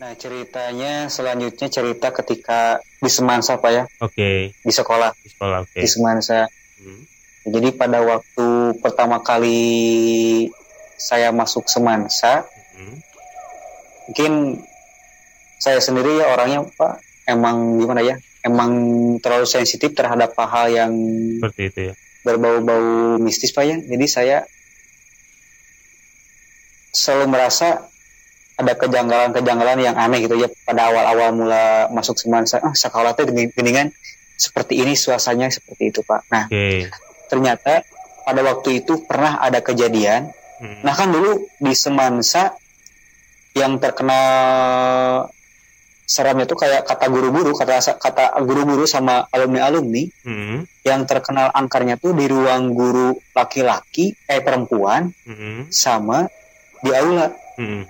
Nah ceritanya selanjutnya cerita ketika di Semansa Pak ya, Oke, di sekolah di sekolah oke. di Semansa. Hmm. Jadi pada waktu pertama kali saya masuk Semansa, Hmm. mungkin saya sendiri ya orangnya Pak emang gimana ya, emang terlalu sensitif terhadap hal yang Seperti itu ya. berbau-bau mistis Pak ya. Jadi saya selalu merasa ada kejanggalan-kejanggalan yang aneh gitu ya pada awal-awal mula masuk Semansa. Ah, sekolah tuh geningan seperti ini suasananya seperti itu Pak. Nah Oke. ternyata pada waktu itu pernah ada kejadian. Hmm. Nah kan dulu di Semansa yang terkenal seramnya tuh kayak kata guru-guru, kata kata guru-guru sama alumni-alumni Hmm. yang terkenal angkarnya tuh di ruang guru laki-laki eh perempuan Hmm. sama di aula Hmm.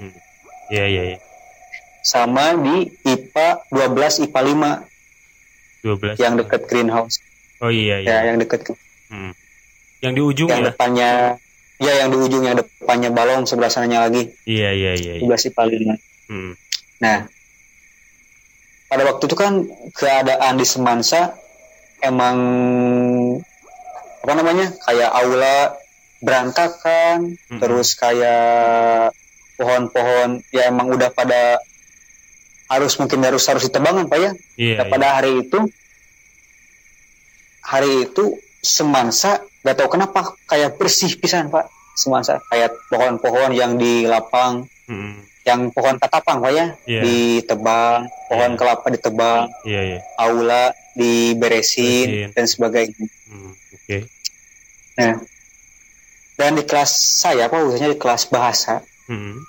Hmm. Iya, iya, iya. sama di IPA 12 IPA 5 12. yang dekat greenhouse Oh iya, iya. ya yang dekat Hmm. Yang di ujung yang ya? depannya ya yang di ujung yang depannya balong sebelah sananya lagi Iya, iya, iya. iya. 12 IPA 5 Hmm. Nah, pada waktu itu kan keadaan di Semansa emang apa namanya kayak aula berantakan, Mm-mm. terus kayak pohon-pohon ya emang udah pada harus mungkin harus harus ditebangan pak ya. Iya, Nah, pada hari itu hari itu Semansa gak tahu kenapa kayak bersih pisan pak Semansa kayak pohon-pohon yang di lapang iya. Hmm. yang pohon katapang pak ya Iya. ditebang, pohon Iya. kelapa ditebang, Iya, iya. aula diberesin Beresin. dan sebagainya. Hmm. Oke. Nah, dan di kelas saya, apa khususnya di kelas bahasa, Hmm.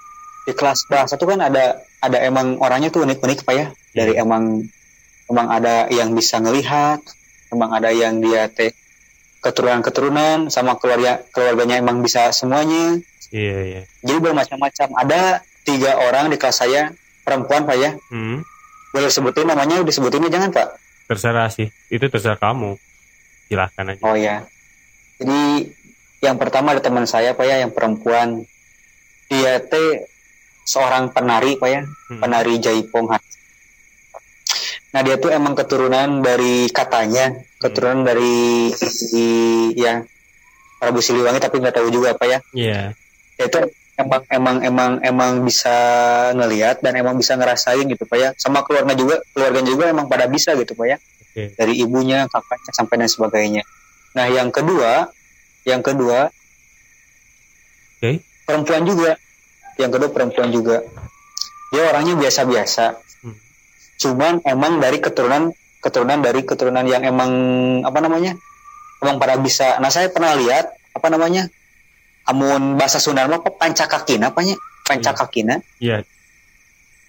Di kelas bahasa tuh kan ada ada emang orangnya tuh unik-unik pak ya, dari emang emang ada yang bisa ngelihat, emang ada yang dia teh keturunan-keturunan sama keluarga keluarganya emang bisa semuanya. Iya, iya. Jadi bermacam-macam. Ada tiga orang di kelas saya perempuan pak ya, Hmm. boleh sebutin namanya, disebutinnya jangan pak. Terserah sih. Itu terserah kamu. Silahkan aja. Oh ya. Jadi yang pertama ada teman saya Pak ya yang perempuan. Dia teh seorang penari Pak ya, Hmm. penari Jaipong. Nah, dia tuh emang keturunan dari katanya, keturunan dari di- ya Prabu Siliwangi tapi nggak tahu juga Pak ya. Iya. Dia itu emang emang emang emang bisa ngelihat dan emang bisa ngerasain gitu Pak ya. Sama keluarga juga, keluarga juga emang pada bisa gitu Pak ya Oke. dari ibunya, kakaknya sampai dan sebagainya. Nah, yang kedua, yang kedua Oke. perempuan juga. Yang kedua perempuan juga. Dia orangnya biasa-biasa. Hmm. Cuman emang dari keturunan keturunan dari keturunan yang emang apa namanya? Emang pada bisa. Nah, saya pernah lihat apa namanya? Amun bahasa Sunda mah apa pancakakina apanya? Pancakakina. Iya.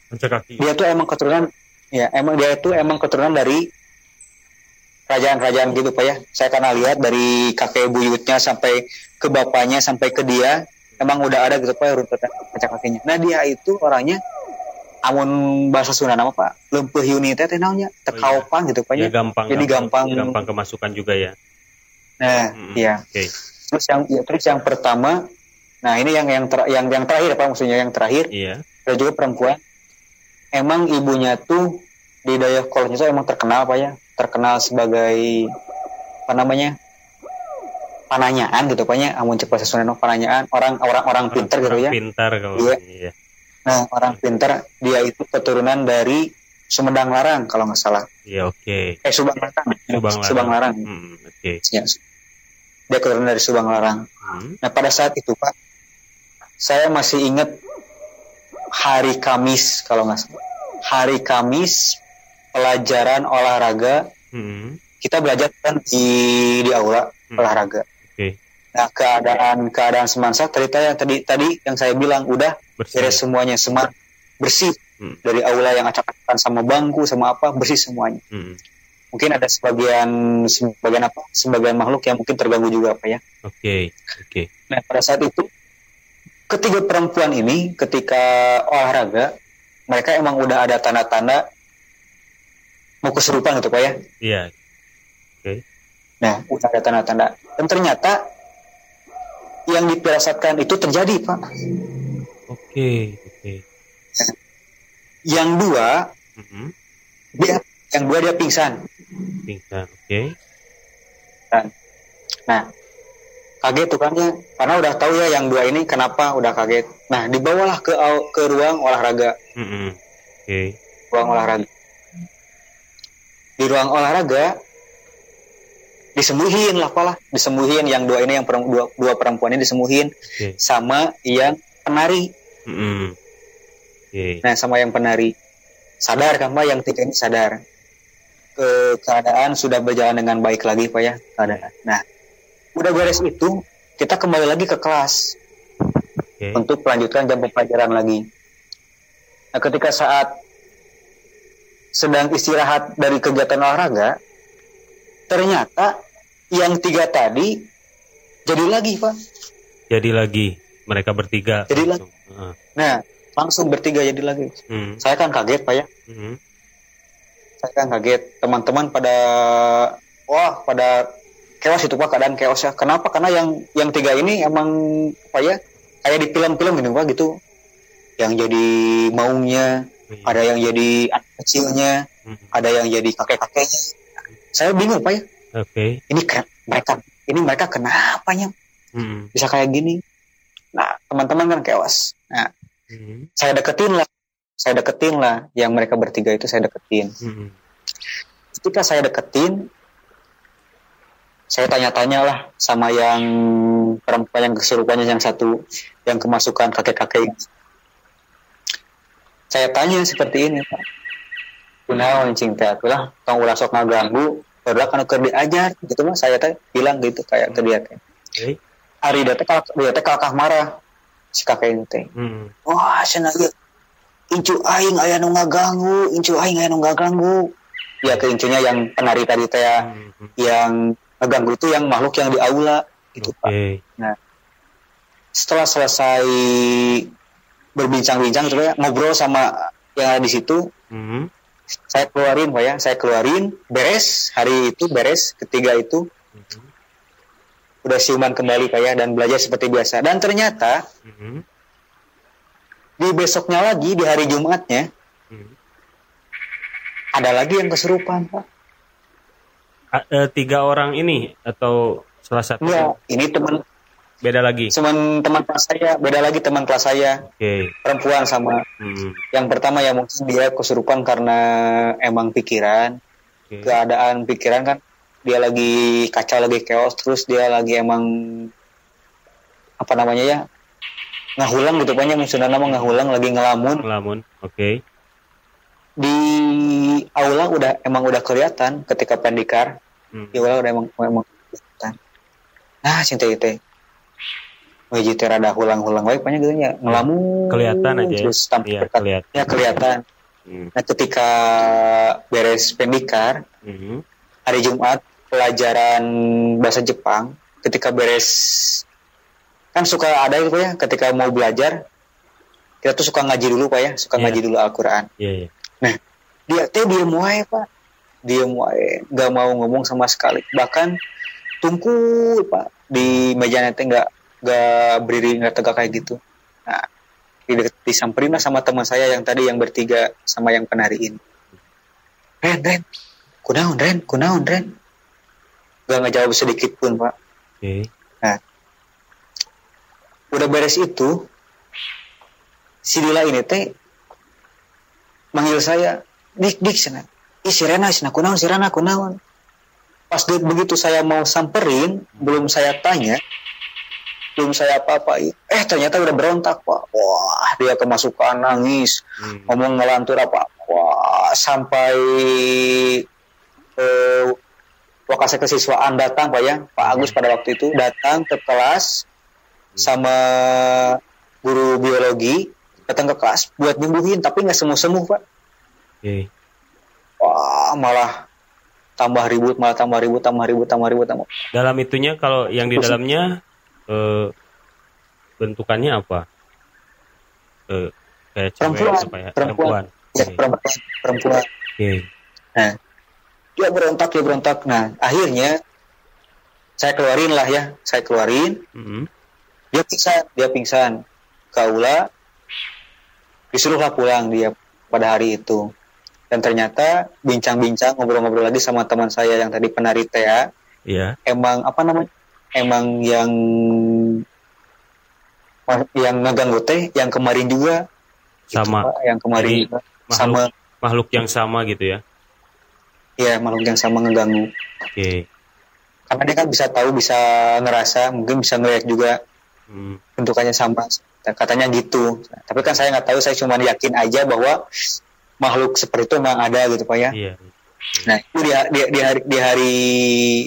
Pencak kaki. Dia tuh emang keturunan ya, emang dia itu emang keturunan dari kerajaan-kerajaan gitu Pak ya. Saya karena lihat dari kakek buyutnya sampai ke bapaknya sampai ke dia emang udah ada gitu Pak runtutan kaca kakinya. Nah dia itu orangnya amun bahasa Sunda nama Pak lempeh yuni teh teh naonnya tekaopan gitu Pak Ya, gampang. Jadi gampang. Gampang kemasukan juga ya. Nah, Hmm. iya. Oke. Terus yang ya, terus yang pertama nah ini yang yang ter- yang yang terakhir Pak maksudnya yang terakhir Iya. ada juga perempuan emang ibunya tuh di daerah kolonial itu emang terkenal Pak ya terkenal sebagai apa namanya pananyaan gitu Pak ya amun cek bahasa Sunda pananyaan orang orang orang pinter gitu ya Pintar kalau Iya. Iya. nah orang pinter dia itu keturunan dari Sumedang Larang kalau nggak salah Iya, oke. eh Subang Larang Subang Larang. Subang Larang Hmm, oke. Ya. dia keturunan dari Subang Larang Hmm. Nah pada saat itu Pak, saya masih ingat hari Kamis kalau nggak salah. Hari Kamis pelajaran olahraga Hmm. kita belajar kan di di aula Hmm. olahraga. Oke. Nah keadaan keadaan semansa tadi yang tadi tadi yang saya bilang udah Bersih. beres semuanya semar bersih Hmm. dari aula yang acak-acakan sama bangku sama apa bersih semuanya. Hmm. Mungkin ada sebagian sebagian apa sebagian makhluk yang mungkin terganggu juga apa ya. Oke. Oke. Nah, pada saat itu ketiga perempuan ini ketika olahraga mereka emang udah ada tanda-tanda mau kesurupan gitu Pak ya. Iya. Nah, udah ada tanda-tanda. Dan ternyata yang dipirasatkan itu terjadi Pak. Oke. Oke. yang dua Mhm. dia yang dua dia pingsan Pingsan. Oke. nah kaget tuh kan ya karena udah tahu ya yang dua ini kenapa udah kaget nah dibawalah ke ke ruang olahraga Mhm. Oke. ruang olahraga di ruang olahraga disembuhin lah apalah disembuhin. Yang dua ini yang dua, dua perempuan ini disembuhin. Oke. sama yang penari. Mhm. Oke. nah sama yang penari. Sadar kan pak yang tiga ini sadar. Ke keadaan sudah berjalan dengan baik lagi pak ya. Keadaan nah udah beres itu kita kembali lagi ke kelas. Oke. untuk melanjutkan jam pembelajaran lagi. Nah ketika saat sedang istirahat dari kegiatan olahraga ternyata yang tiga tadi jadi lagi pak Jadi lagi mereka bertiga. Jadi langsung. Heeh. nah langsung bertiga jadi lagi Mhm. saya kan kaget pak ya Mhm. saya kan kaget teman-teman pada wah pada chaos itu pak keadaan chaos ya kenapa karena yang yang tiga ini emang apa ya kayak di film-film gitu pak gitu yang jadi maungnya Iya. ada yang jadi anak kecilnya Mhm. ada yang jadi kakek-kakeknya saya bingung pak ya. Oke. ini ke- mereka ini mereka kenapanya Mhm. bisa kayak gini. Nah teman-teman kan chaos nah Mhm. saya deketin lah. Saya deketin lah. Yang mereka bertiga itu saya deketin. Mhm. ketika saya deketin saya tanya-tanya lah sama yang perempuan yang kesurupannya yang satu yang kemasukan kakek-kakek. Saya tanya seperti ini pak kunaon cing teh lah tong ulah sok ngaganggu udah kan keur diajar gitu mah saya teh bilang gitu kayak ke dia teh. Hari dia teh dia teh kalkah marah. Si kakek ini teh. Mhm. wah cenah ieu incu aing aya nu ngaganggu incu aing aya nu ngaganggu. Ya ke incunya yang penari tadi teh ya. Mhm. yang ngeganggu itu yang makhluk yang di aula gitu pak. Oke. setelah selesai berbincang-bincang ya ngobrol sama yang ada di situ Mhm. Saya keluarin pak ya saya keluarin. Beres. Hari itu beres. Ketiga itu Mhm. udah siuman kembali pak ya dan belajar seperti biasa. Dan ternyata Mhm. di besoknya lagi di hari Jumatnya Mhm. ada lagi yang kesurupan pak. A- eh, tiga orang ini atau salah satu? Ya ini teman beda lagi. teman teman kelas saya beda lagi teman kelas saya Oke. perempuan sama Mhm. yang pertama ya mungkin dia kesurupan karena emang pikiran Oke. keadaan pikiran kan dia lagi kacau lagi chaos terus dia lagi emang apa namanya ya ngahulang gitu banyak misalnya nama ngahulang lagi ngelamun Ngelamun. Oke. di aula udah emang udah kelihatan ketika pendikar Mhm. di aula udah emang emang kelihatan nah cinta itu Wajib teh rada hulang-hulang wae banyak gitu ya ngelamun Kelihatan aja. ya. terus Iya, berkat- kelihatan. ya kelihatan Mhm. nah ketika beres pendikar Mhm. hari Jumat pelajaran bahasa Jepang ketika beres kan suka ada itu ya ketika mau belajar kita tuh suka ngaji dulu pak ya suka Iya. ngaji dulu Al-Quran Iya, iya. dia teh diem wae pak diem wae nggak mau ngomong sama sekali bahkan tungkul pak di meja teh nggak nggak berdiri nggak tegak kayak gitu. Nah di disamperin lah sama teman saya yang tadi yang bertiga sama yang penari ini. Ren Ren. Kunaon Ren. Kunaon Ren. Nggak ngejawab sedikit pun pak. Oke. udah beres itu si Lila ini teh manggil saya dik dik sana ih si Rena sana kunaon si Rena kunaon. Pas begitu saya mau samperin belum saya tanya belum saya apa-apa eh ternyata udah berontak pak. Wah dia kemasukan nangis Mhm. ngomong ngelantur apa. Wah sampai eh, lokasi kesiswaan datang pak ya. Pak Agus pada waktu itu datang ke kelas sama guru biologi datang ke kelas buat nyembuhin tapi nggak sembuh sembuh pak. Oke. wah malah tambah ribut malah tambah ribut tambah ribut tambah ribut tambah Dalam itunya kalau yang di dalamnya eh, bentukannya apa? Eh, kayak cewek Perempuan, apa ya? perempuan. Perempuan. ya Oke. perempuan perempuan Oke. dia berontak dia berontak nah akhirnya saya keluarin lah ya saya keluarin Mhm. dia pingsan dia pingsan kaula disuruhlah pulang dia pada hari itu. Dan ternyata bincang-bincang ngobrol-ngobrol lagi sama teman saya yang tadi penari Tea, Iya. emang apa namanya? Emang yang yang ngeganggu teh yang kemarin juga Gitu, Sama. Pak, yang kemarin Jadi, juga Makhluk sama makhluk yang sama gitu ya. ya makhluk yang sama ngeganggu. Oke. Karena dia kan bisa tahu, bisa ngerasa, mungkin bisa ngeliat juga Hmm. bentukannya sama. Katanya gitu. Tapi kan saya nggak tahu, saya cuma yakin aja bahwa makhluk seperti itu memang ada gitu pak ya. Iya. Nah itu di, di, di hari di hari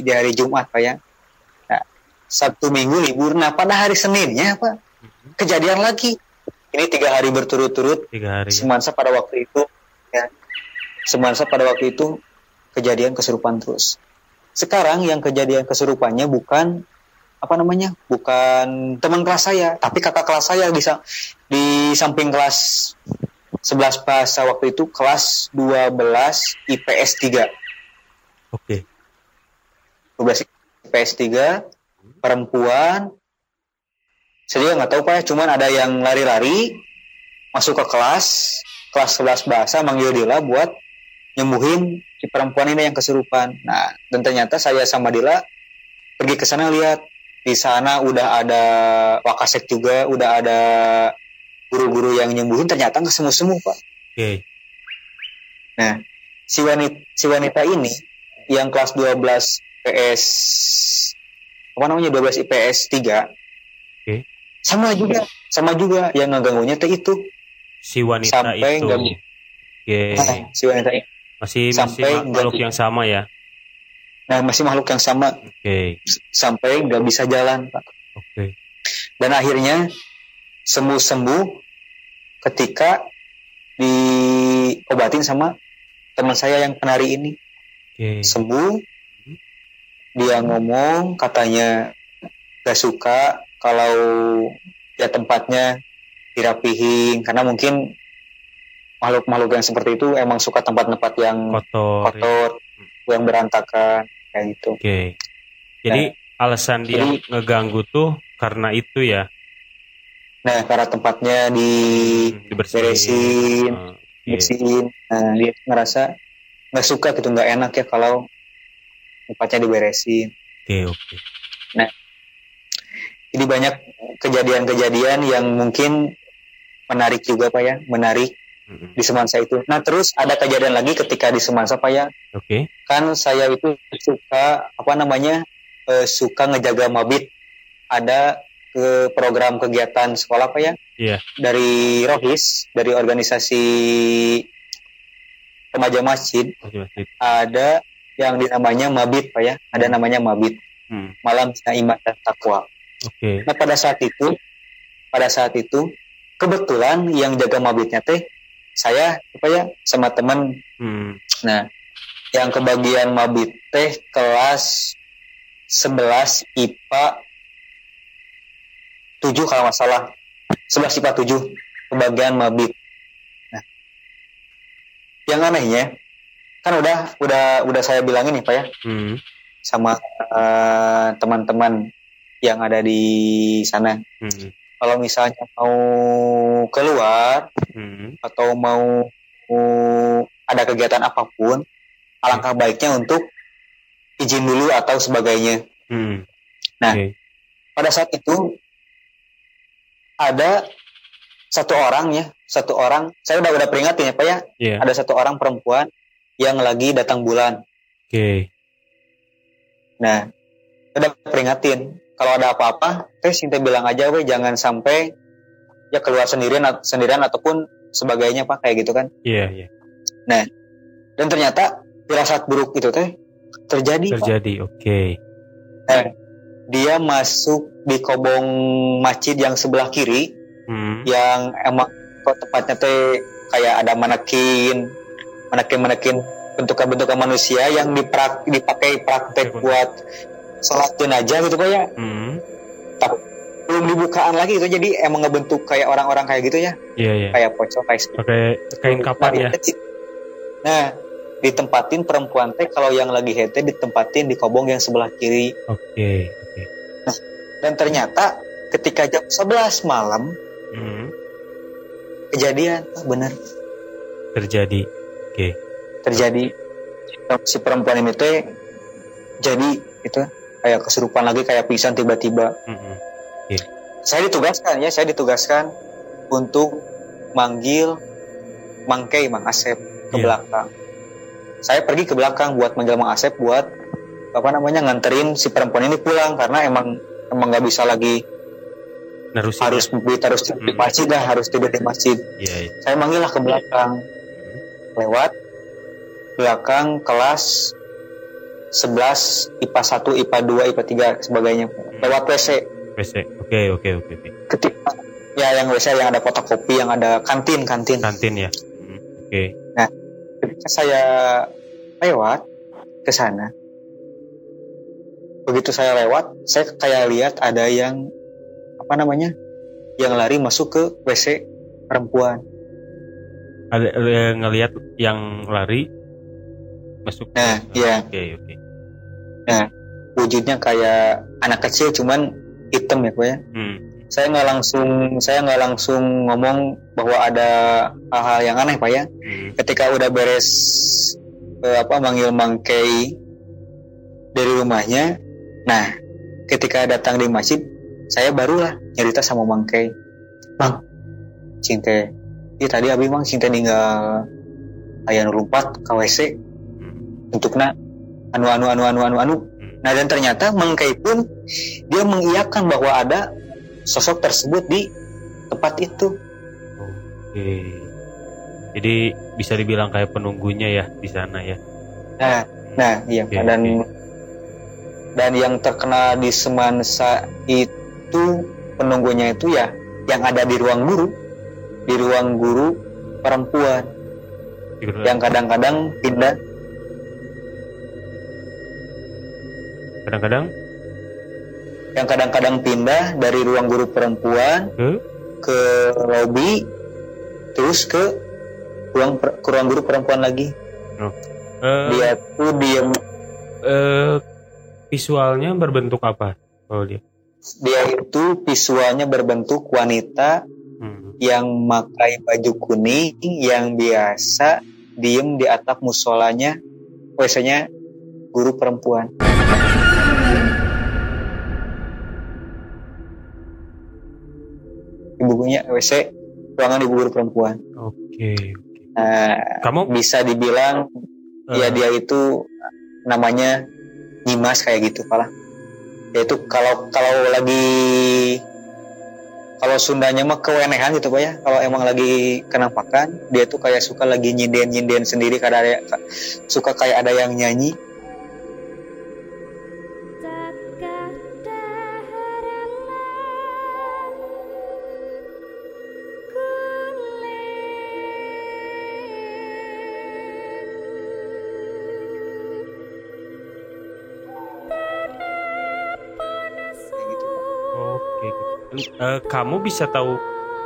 di hari Jumat pak ya. Sabtu Minggu libur. Nah pada hari Seninnya pak kejadian lagi. Ini tiga hari berturut-turut. Tiga hari. ya. Semansa pada waktu itu ya. Semansa pada waktu itu kejadian kesurupan terus. Sekarang yang kejadian kesurupannya bukan apa namanya? Bukan teman kelas saya, tapi kakak kelas saya bisa di samping kelas 11 bahasa waktu itu kelas 12 IPS 3. Oke. 12 IPS 3 perempuan. Saya juga nggak tahu pak cuman ada yang lari-lari masuk ke kelas kelas 11 bahasa manggil Dila buat nyembuhin si perempuan ini yang kesurupan. Nah dan ternyata saya sama Dila pergi ke sana lihat. Di sana udah ada wakasek juga udah ada guru-guru yang nyembuhin ternyata nggak semu-semu pak. Oke. Nah, si wanita, si wanita ini yang kelas 12 PS apa namanya 12 IPS 3 Oke. sama juga sama juga yang ngeganggunya teh itu Si wanita Sampai itu. Oke. bi- Nah, si wanita ini Masih masih sampai ma- makhluk yang sama ya. nah masih makhluk yang sama Oke. s- sampai nggak bisa jalan pak Oke. dan akhirnya sembuh sembuh ketika diobatin sama teman saya yang penari ini Oke. sembuh dia ngomong katanya gak suka kalau ya tempatnya dirapihin karena mungkin makhluk-makhluk yang seperti itu emang suka tempat-tempat yang Kotor. ya. kotor yang berantakan kayak gitu Oke. Jadi alasan dia jadi- ngeganggu tuh karena itu ya. nah karena tempatnya di Hmm, dibersihin. Oh, bersihin nah dia ngerasa nggak suka gitu nggak enak ya kalau tempatnya diberesin Oke, oke. Jadi banyak kejadian-kejadian yang mungkin menarik juga Pak ya, menarik Mm-mm. di Semansa itu. Nah terus ada kejadian lagi ketika di Semansa Pak ya, Oke. kan saya itu suka apa namanya eh, suka ngejaga mabit. Ada ke program kegiatan sekolah Pak ya, Iya. dari Rohis, dari organisasi remaja masjid, masih. ada yang dinamanya mabit Pak ya, ada namanya mabit, Hmm. malam Bina iman dan takwa. Oke. Nah pada saat itu, pada saat itu kebetulan yang jaga mabitnya teh saya apa ya sama teman. Hmm. Nah, yang kebagian mabit teh kelas 11 IPA 7 kalau nggak salah. 11 IPA 7 kebagian mabit. Nah, yang anehnya kan udah udah udah saya bilangin nih Pak ya Hmm. sama eh, teman-teman yang ada di sana. Hmm. Kalau misalnya mau keluar Hmm. atau mau ada kegiatan apa pun, alangkah baiknya untuk izin dulu atau sebagainya. Hmm. Nah. Oke. Pada saat itu ada satu orang ya, satu orang. Saya udah udah peringatin ya Pak ya. Iya. Ada satu orang perempuan yang lagi datang bulan. Oke. Nah, udah peringatin. Kalau ada apa-apa, teh Sinta bilang aja, weh jangan sampai ya keluar sendirian sendirian ataupun sebagainya pak kayak gitu kan. Iya, iya. Dan ternyata firasat buruk itu teh terjadi. Terjadi. Oke. Dia masuk di kobong masjid yang sebelah kiri, Hmm. yang emang kok tempatnya teh kayak ada manekin, manekin-manekin bentukan-bentukan manusia yang diprak, dipakai praktek Oke, buat sholat jenazah gitu pak ya. Hmm. belum dibukaan lagi itu jadi emang ngebentuk kayak orang-orang kayak gitu ya Iya, iya. kayak pocong kayak. Pakai kain kapan ya? nah ditempatin perempuan teh kalau yang lagi hete ditempatin di kobong yang sebelah kiri Oke, oke. dan ternyata ketika jam 11 malam Hmm. kejadian ah, bener terjadi oke terjadi si perempuan ini teh jadi itu kayak kesurupan lagi kayak pingsan tiba-tiba Mm-mm. saya ditugaskan ya saya ditugaskan untuk manggil Mangkei Mang Asep ke Iya. belakang saya pergi ke belakang buat manggil Mang Asep buat apa namanya nganterin si perempuan ini pulang karena emang emang nggak bisa lagi nerusin harus harus tidur di Hmm. masjid dah harus tidur di masjid ya iya. saya manggil lah ke belakang lewat belakang kelas 11 IPA 1 IPA 2 IPA 3 sebagainya. Lewat WC PC oke oke oke oke. ketika ya yang WC yang ada fotokopi yang ada kantin kantin. Kantin ya. Mm, oke. Ketika saya lewat ke sana begitu saya lewat saya kayak lihat ada yang apa namanya yang lari masuk ke WC perempuan ada ada ngelihat yang lari? Masuk? Nah, iya. oke oke. Wujudnya kayak anak kecil cuman hitam ya Pak ya. Hmm, saya nggak langsung saya nggak langsung ngomong bahwa ada hal-hal yang aneh pak ya. Hmm, ketika udah beres eh, apa manggil mangkei dari rumahnya nah ketika datang di masjid saya barulah nyerita sama mangkei bang cinte iya tadi abi bang cinte ninggal ayah lompat ke WC hmm, untuk na anu anu anu anu anu anu. Nah dan ternyata mangkei pun dia mengiyakan bahwa ada sosok tersebut di tempat itu. Oke. Jadi bisa dibilang kayak penunggunya ya di sana ya? Nah nah iya. Oke, Pak. dan oke. dan yang terkena di semansa itu penunggunya itu ya yang ada di ruang guru di ruang guru perempuan yang kadang-kadang pindah. Kadang-kadang? Yang kadang-kadang pindah dari ruang guru perempuan ke? ke lobby terus ke ruang per- ke ruang guru perempuan lagi. Eh, dia tuh diem. eh, visualnya berbentuk apa kalau dia? Dia itu visualnya berbentuk wanita yang memakai baju kuning yang biasa diem di atap musolanya biasanya guru perempuan. Ibunya WC ruangan ibu guru perempuan. Oke nah, kamu? bisa dibilang eh, ya dia itu namanya nyimas kayak gitu pala yaitu kalau kalau lagi kalau Sundanya mah kewenehan gitu pak ya. Kalau emang lagi kenampakan dia tuh kayak suka lagi nyinden nyinden sendiri kadang ada suka kayak ada yang nyanyi Eh, kamu bisa tahu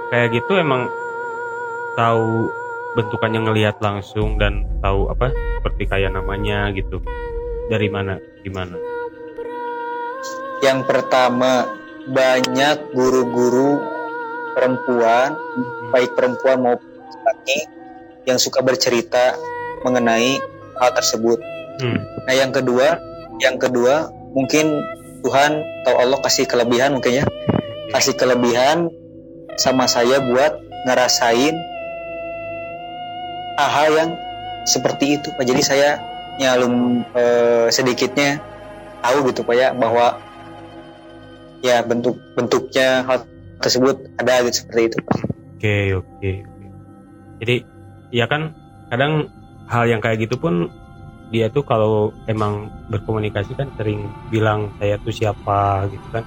kayak gitu emang tahu bentukannya ngelihat langsung dan tahu apa seperti kayak namanya gitu. Dari mana? Gimana? yang pertama banyak guru-guru perempuan baik perempuan maupun laki yang suka bercerita mengenai hal tersebut. Hmm. Nah yang kedua, yang kedua mungkin Tuhan atau Allah kasih kelebihan mungkin ya, kasih kelebihan sama saya buat ngerasain hal-hal yang seperti itu. Pak. Jadi saya nyalum eh, sedikitnya tahu gitu pak ya bahwa ya bentuk bentuknya hal tersebut ada gitu seperti itu. Pak. Oke, oke. Jadi, ya kan kadang hal yang kayak gitu pun dia tuh kalau emang berkomunikasi kan sering bilang saya tuh siapa gitu kan.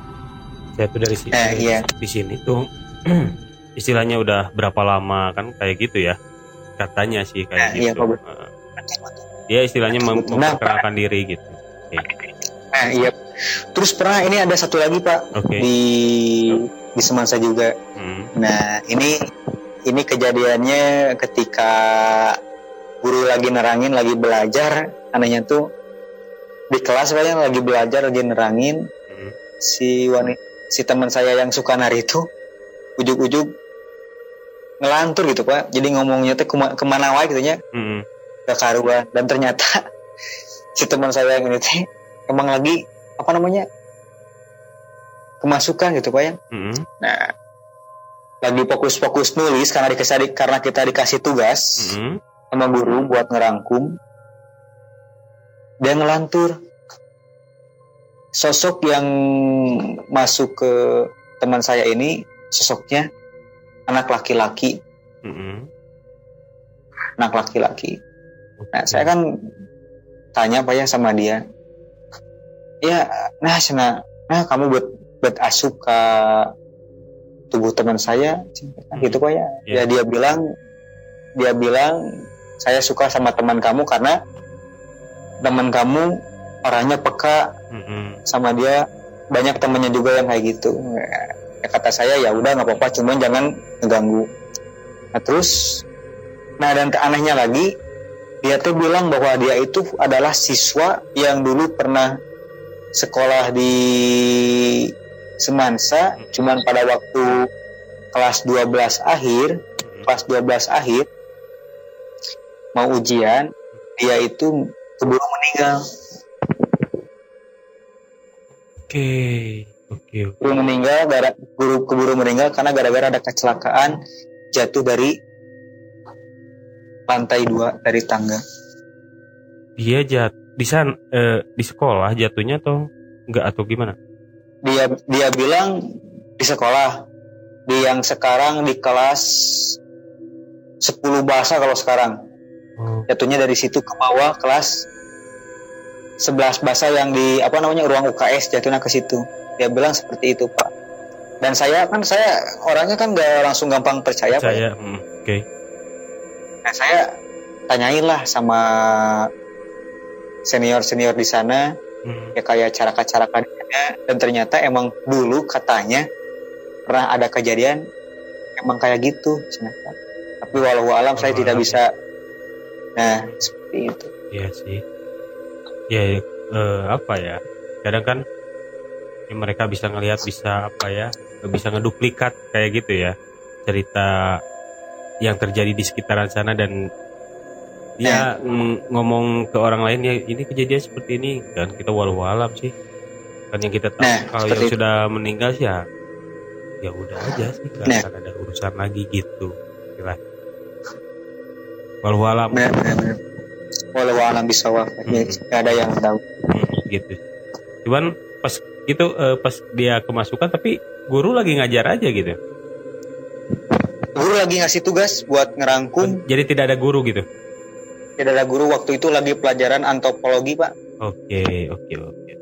Saya tuh dari sini. Eh, iya. Di sini tuh istilahnya udah berapa lama kan kayak gitu ya. Katanya sih kayak Eh, iya, gitu. Pak. Heeh. Dia istilahnya mem- Nah, memperkenalkan diri gitu. Nah, iya. Terus pernah ini ada satu lagi Pak Oke. di di Semansa juga. Hmm. Nah, ini ini kejadiannya ketika guru lagi nerangin, lagi belajar, anehnya tuh di kelas ya lagi belajar, lagi nerangin Hmm. si wanita si teman saya yang suka nari itu ujuk-ujuk ngelantur gitu pak jadi ngomongnya tuh kema- ke mana wae gitu nya Mm-mm. gak karuan dan ternyata si teman saya yang ini teh emang lagi apa namanya kemasukan gitu pak ya Mm-mm. nah lagi fokus-fokus nulis karena dikasih karena kita dikasih tugas Mm-mm. sama guru buat ngerangkum dia ngelantur sosok yang masuk ke teman saya ini sosoknya anak laki-laki Mm-mm. anak laki-laki nah Oke. saya kan tanya pak ya sama dia ya nah sana nah kamu buat buat asup ke tubuh teman saya gitu pak ya Iya. ya dia bilang dia bilang saya suka sama teman kamu karena teman kamu orangnya peka Mm-mm. sama dia. Banyak temennya juga yang kayak gitu. Ya, kata saya ya udah nggak apa-apa cuman jangan ngeganggu. Nah terus nah dan anehnya lagi dia tuh bilang bahwa dia itu adalah siswa yang dulu pernah sekolah di Semansa cuman pada waktu kelas 12 akhir kelas 12 akhir mau ujian dia itu keburu meninggal Oke. Oke. oke. keburu meninggal gara guru keburu meninggal karena gara-gara ada kecelakaan jatuh dari lantai dua dari tangga Dia jat di sana eh, di sekolah jatuhnya atau enggak atau gimana? dia dia bilang di sekolah di yang sekarang di kelas 10 bahasa kalau sekarang Oh. jatuhnya dari situ ke bawah kelas 11 bahasa yang di apa namanya ruang UKS jatuhnya ke situ dia bilang seperti itu pak dan saya kan saya orangnya kan gak langsung gampang percaya, Pak, ya. Saya mm, oke. Nah, saya tanyain lah sama senior senior di sana Mm. ya kayak cara cara dan ternyata emang dulu katanya pernah ada kejadian emang kayak gitu ternyata. tapi walau alam saya tidak bisa nah seperti itu Iya sih. Ya eh, apa ya? Kadang kan ya mereka bisa ngelihat bisa apa ya? Bisa ngeduplikat kayak gitu ya. Cerita yang terjadi di sekitaran sana dan dia ng- ngomong ke orang lain ya ini kejadian seperti ini dan kita walau alam sih kan yang kita tahu Nah, kalau yang itu. sudah meninggal sih ya ya udah aja sih nggak Nah. akan ada urusan lagi gitu Kira. walau alam benar benar benar walau alam bisa wafat ya, Hmm. ada yang tahu Hmm, gitu. Cuman pas itu eh, pas dia kemasukan tapi guru lagi ngajar aja gitu. guru lagi ngasih tugas buat ngerangkum Jadi tidak ada guru gitu. tidak ada guru waktu itu lagi pelajaran antropologi pak Oke, oke, oke.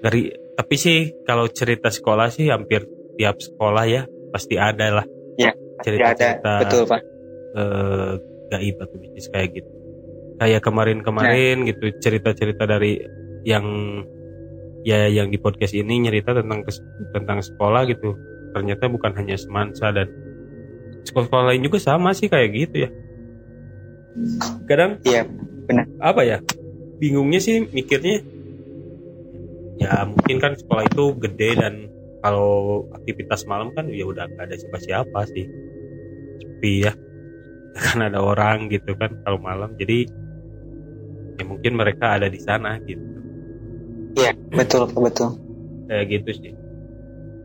Dari tapi sih kalau cerita sekolah sih hampir tiap sekolah ya pasti ada lah. Ya, tidak ada cerita-cerita betul pak eh, gaib atau mistis kayak gitu. Kayak kemarin-kemarin gitu cerita-cerita dari yang ya yang di podcast ini nyerita tentang tentang sekolah gitu. Ternyata bukan hanya semansa dan sekolah-sekolah lain juga sama sih kayak gitu ya. Kadang iya apa ya? Bingungnya sih mikirnya ya mungkin kan sekolah itu gede dan kalau aktivitas malam kan ya udah gak ada siapa-siapa sih sepi ya kan ada orang gitu kan kalau malam. Jadi ya mungkin mereka ada di sana gitu. Iya betul betul. Kayak gitu sih.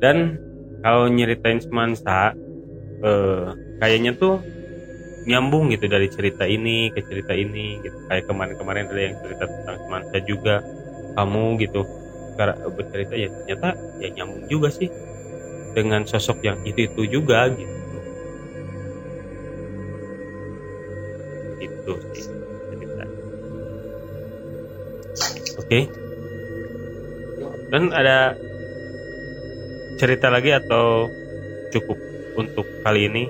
Dan kalau nyeritain semansa eh, kayaknya tuh nyambung gitu dari cerita ini ke cerita ini gitu. Kayak kemarin-kemarin ada yang cerita tentang semansa juga. Kamu gitu karena bercerita ya ternyata ya nyambung juga sih dengan sosok yang itu itu juga gitu sih cerita oke. Dan ada cerita lagi atau cukup untuk kali ini?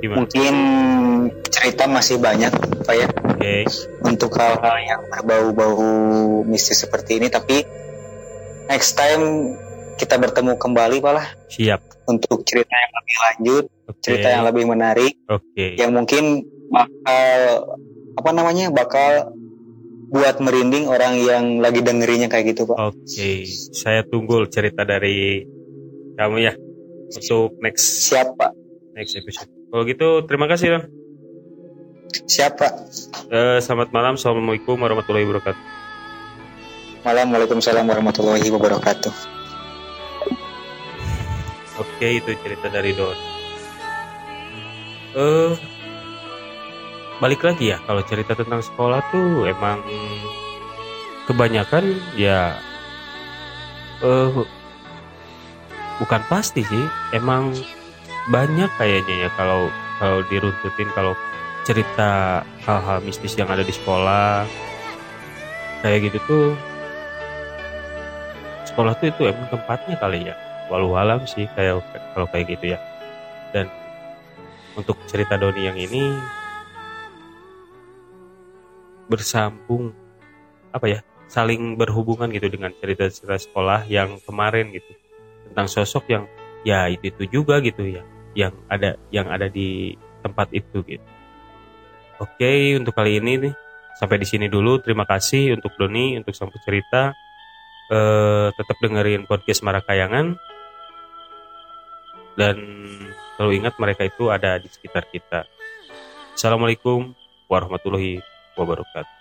Gimana? Mungkin cerita masih banyak pak ya. Oke. Untuk hal-hal yang berbau-bau mistis seperti ini tapi next time kita bertemu kembali Pak lah. Siap. Untuk cerita yang lebih lanjut oke. cerita yang lebih menarik oke. yang mungkin bakal apa namanya bakal buat merinding orang yang lagi dengerinnya kayak gitu Pak oke saya tunggu cerita dari kamu ya untuk next siap Pak next episode. Kalau gitu terima kasih Don. Siapa? Eh, selamat malam. Assalamualaikum warahmatullahi wabarakatuh. Malam, Waalaikumsalam warahmatullahi wabarakatuh. Oke, itu cerita dari Don. Eh, balik lagi ya kalau cerita tentang sekolah tuh emang kebanyakan ya eh bukan pasti sih, emang banyak kayaknya ya kalau kalau diruntutin kalau cerita hal-hal mistis yang ada di sekolah. Kayak gitu tuh sekolah tuh itu emang tempatnya kali ya walau alam sih kayak kalau kayak gitu ya. Dan untuk cerita Doni yang ini bersambung apa ya saling berhubungan gitu dengan cerita-cerita sekolah yang kemarin gitu. Tentang sosok yang ya itu itu juga gitu ya yang ada yang ada di tempat itu gitu. Oke untuk kali ini nih sampai di sini dulu. Terima kasih untuk Doni untuk sang cerita. Eh, tetap dengerin podcast Marakayangan. Dan selalu ingat mereka itu ada di sekitar kita. Assalamualaikum warahmatullahi wabarakatuh.